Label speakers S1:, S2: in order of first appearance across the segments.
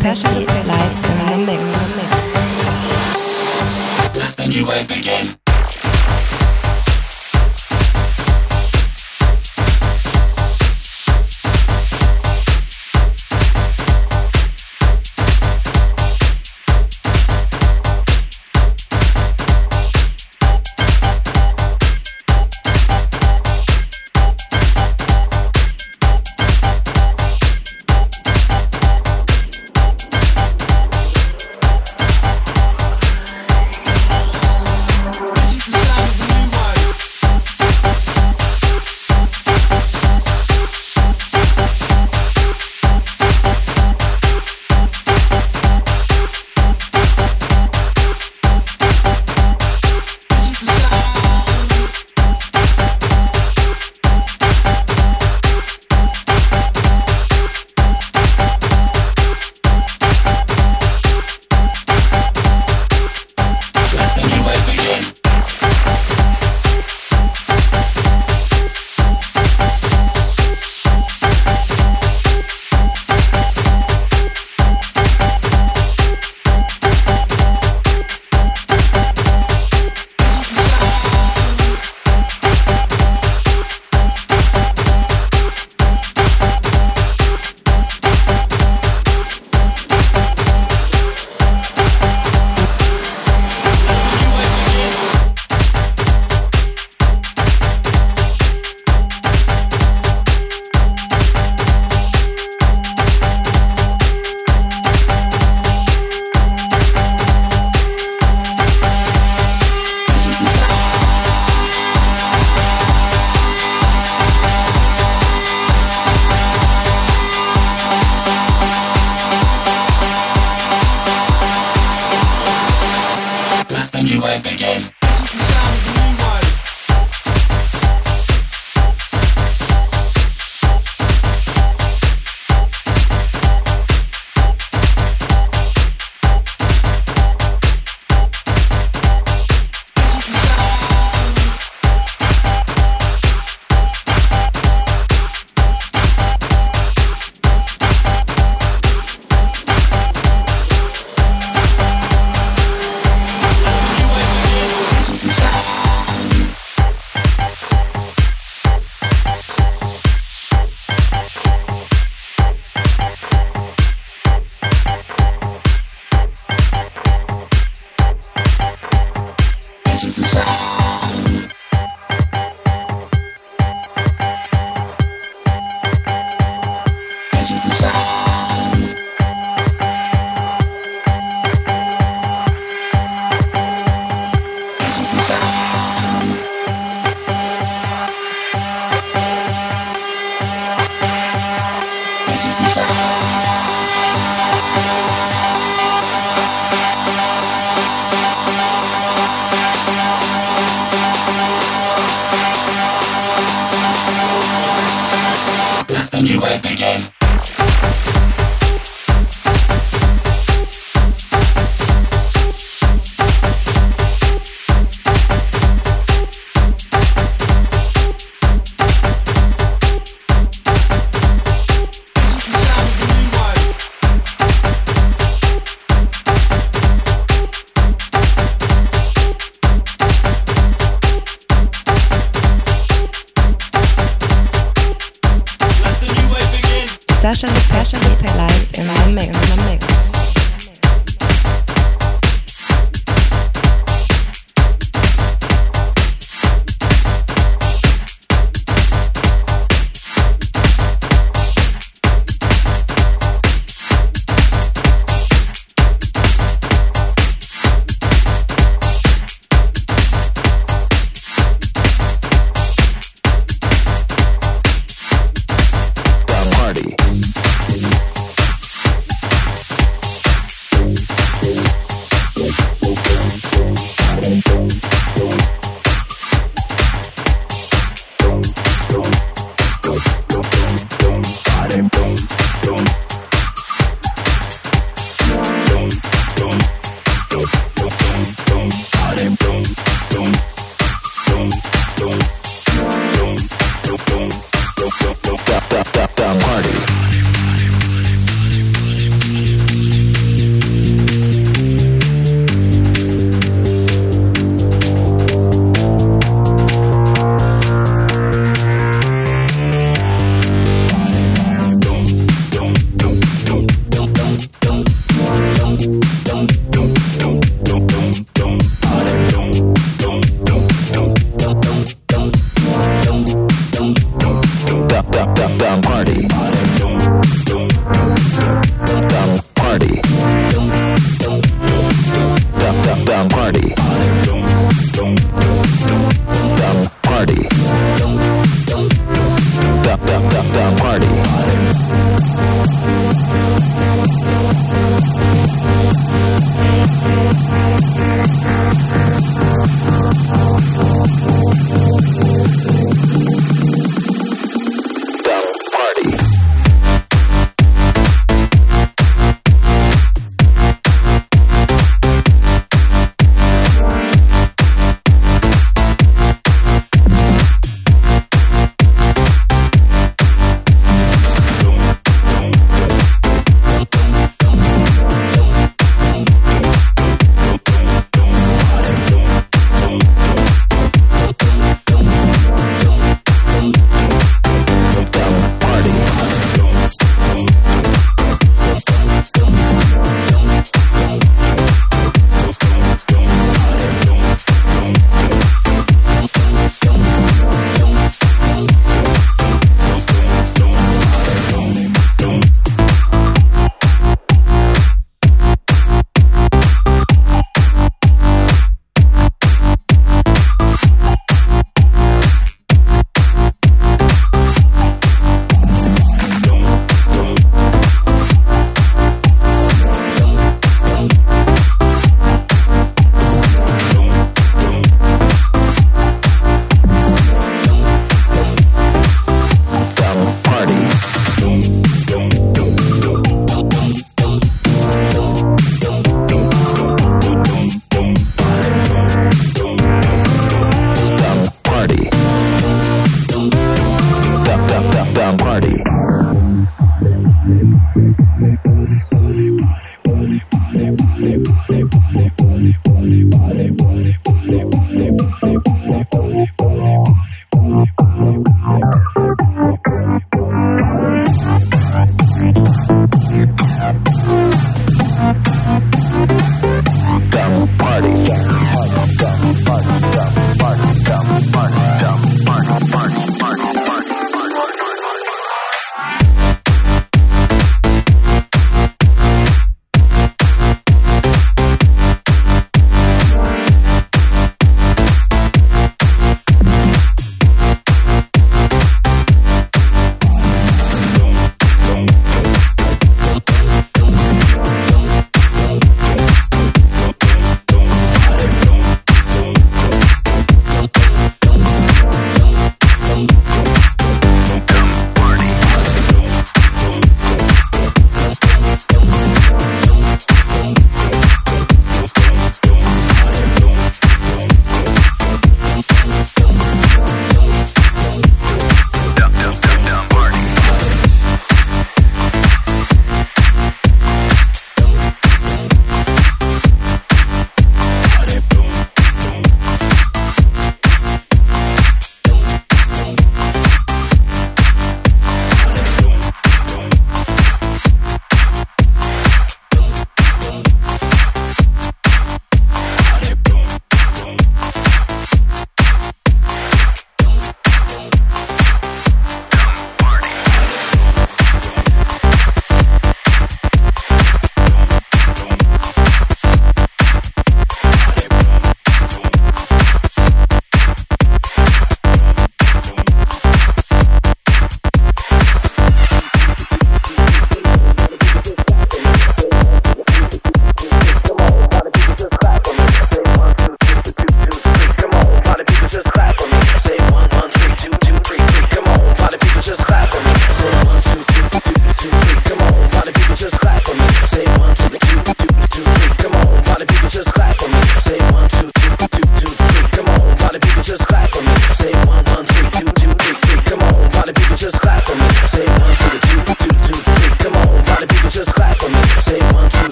S1: Lupetti live in the mix.
S2: New wave begin.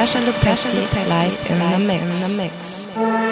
S1: Sasha Lupesky live in the mix. In the mix.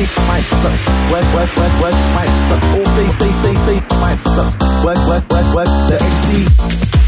S3: Meister, work, work, work, work, Meister, OCCCC Meister, work, work, work, work, der MC.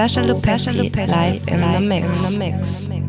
S1: Sasha Lupesky, live in the mix. In the mix.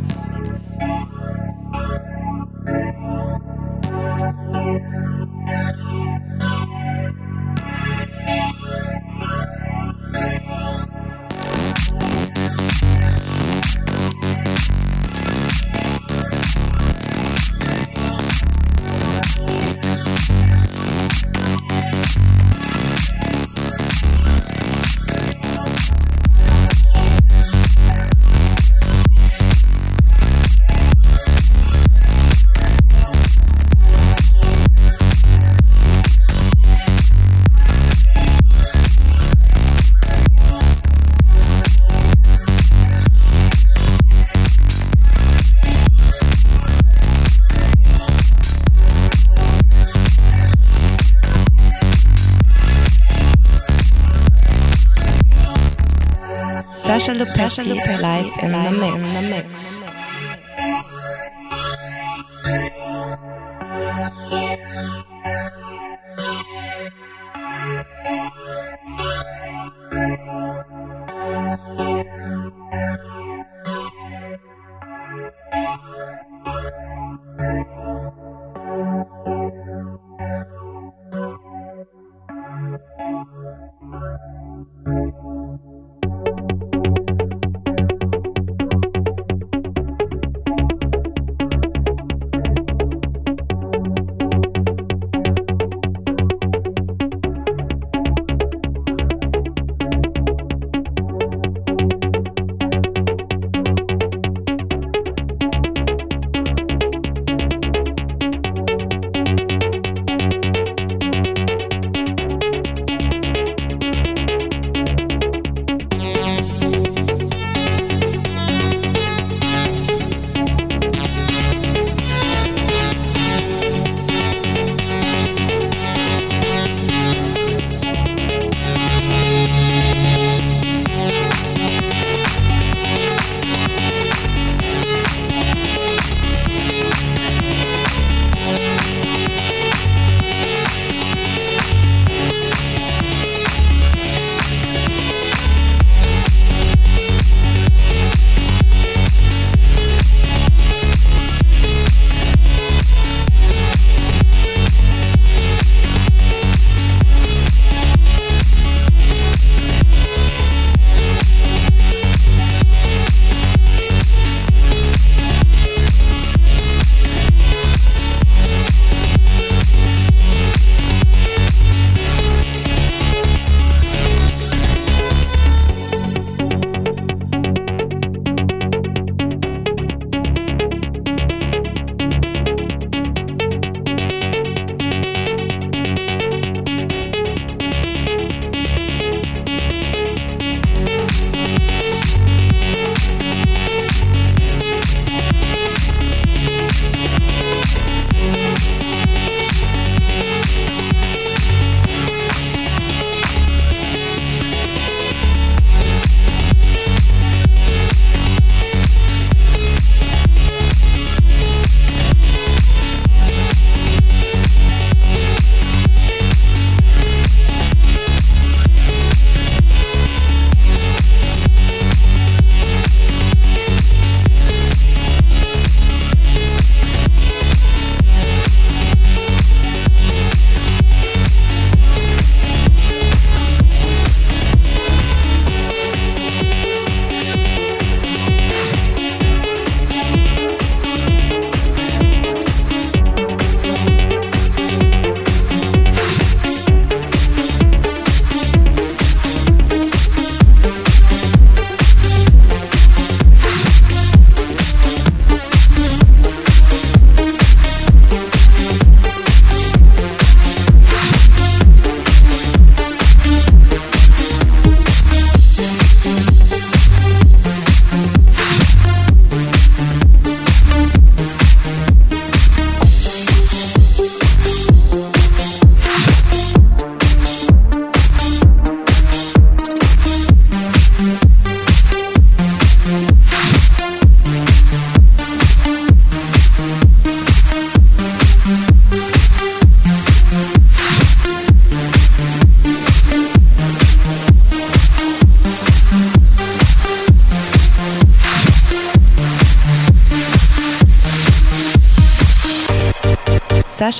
S1: Sasha Lupesky, live in the mix. In the mix.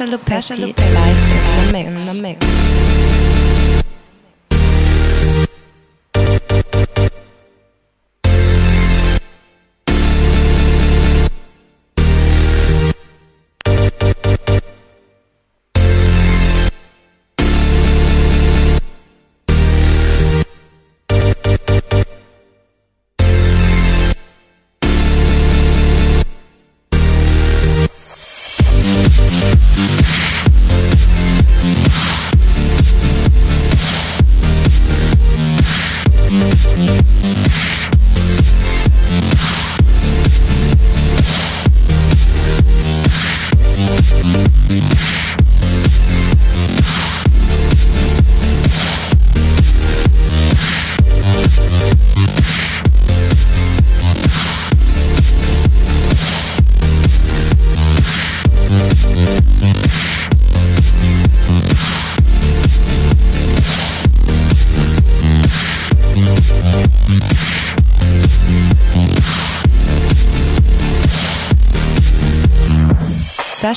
S2: Sasha
S1: Lopezki live in the mix. In the mix.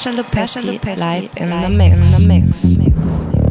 S1: Sasha Lopezki live in the mix. In the mix.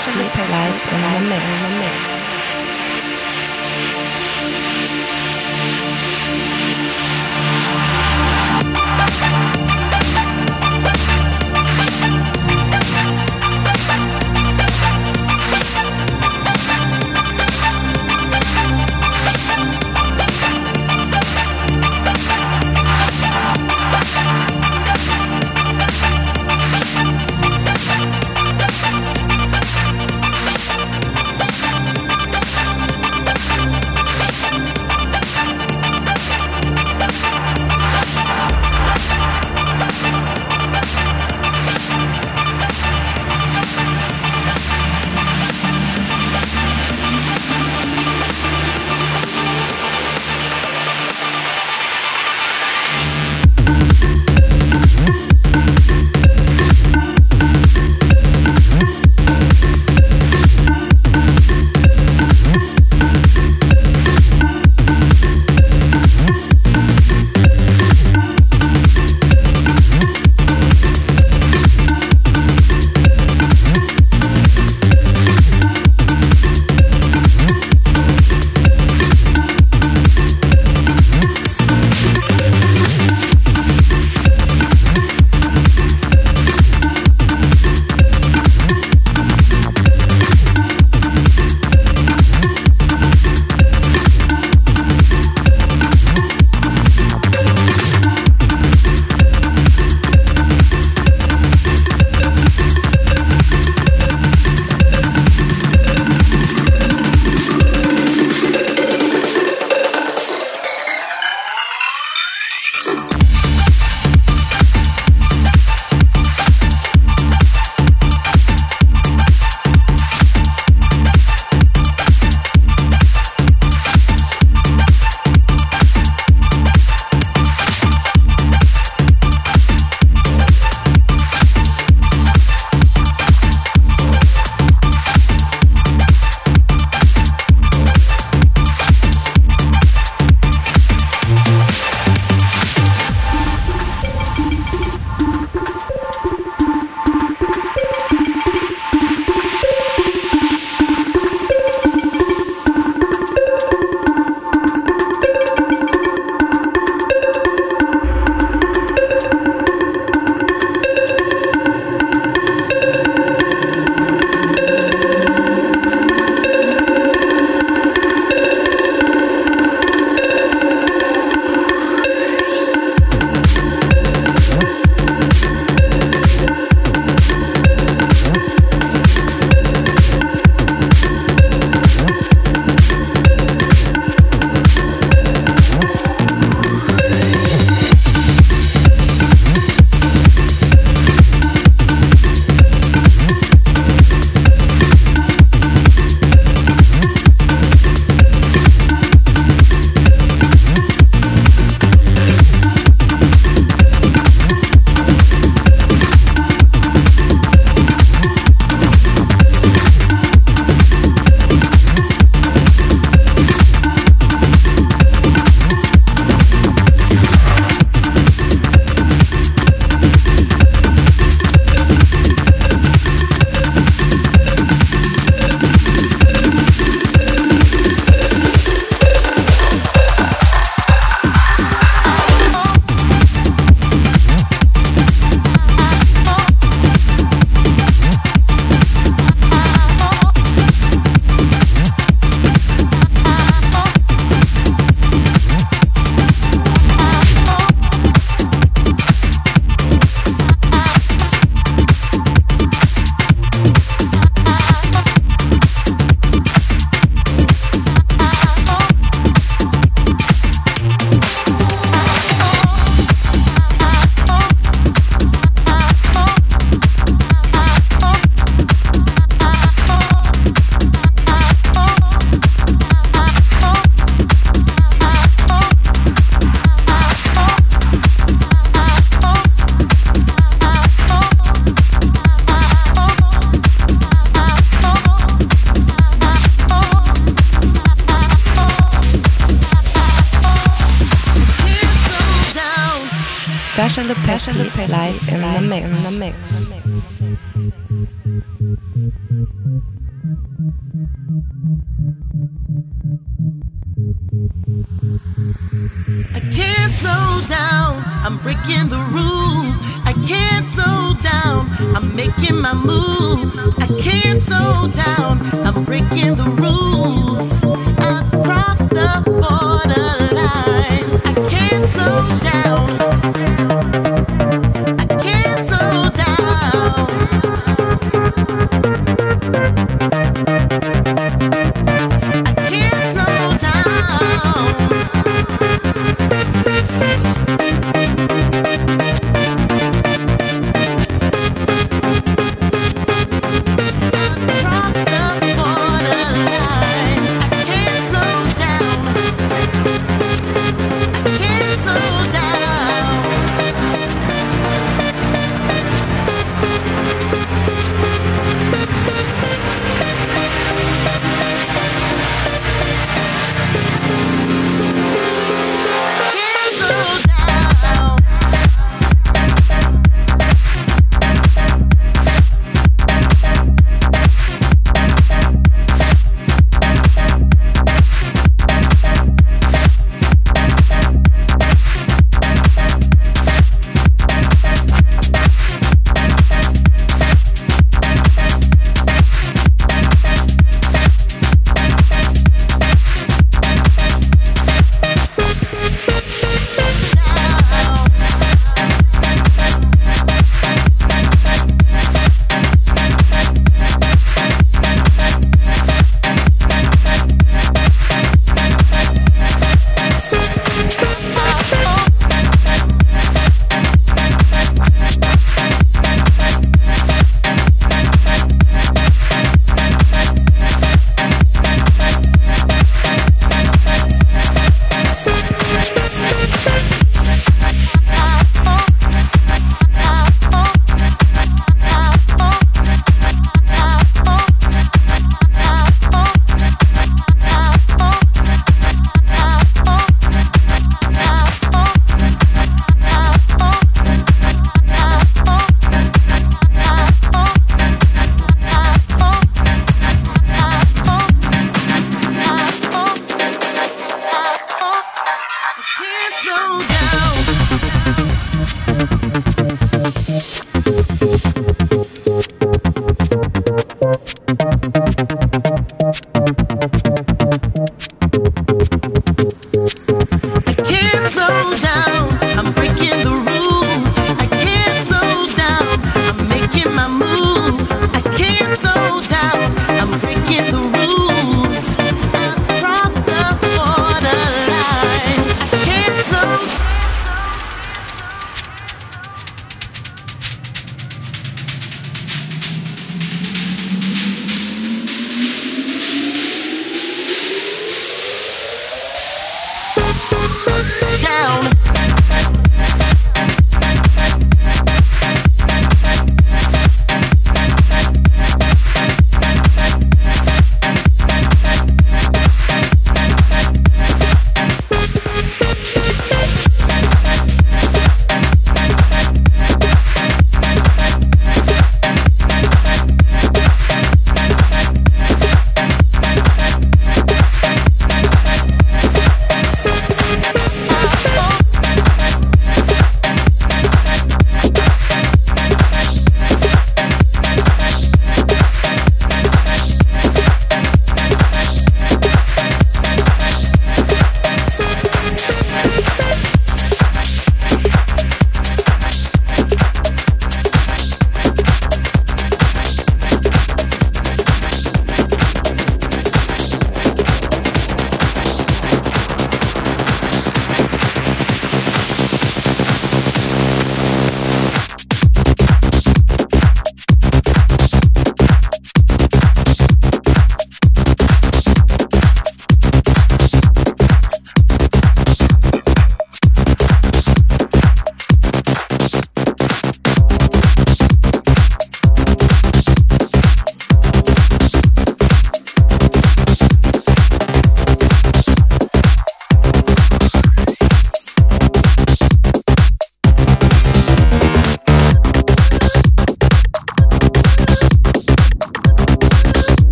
S1: Sasha
S4: Sasha Lupesky live in the mix. In the mix.
S1: I can't slow down, I'm breaking the rules. I can't slow down, I'm making my move. I can't slow down, I'm breaking the rules.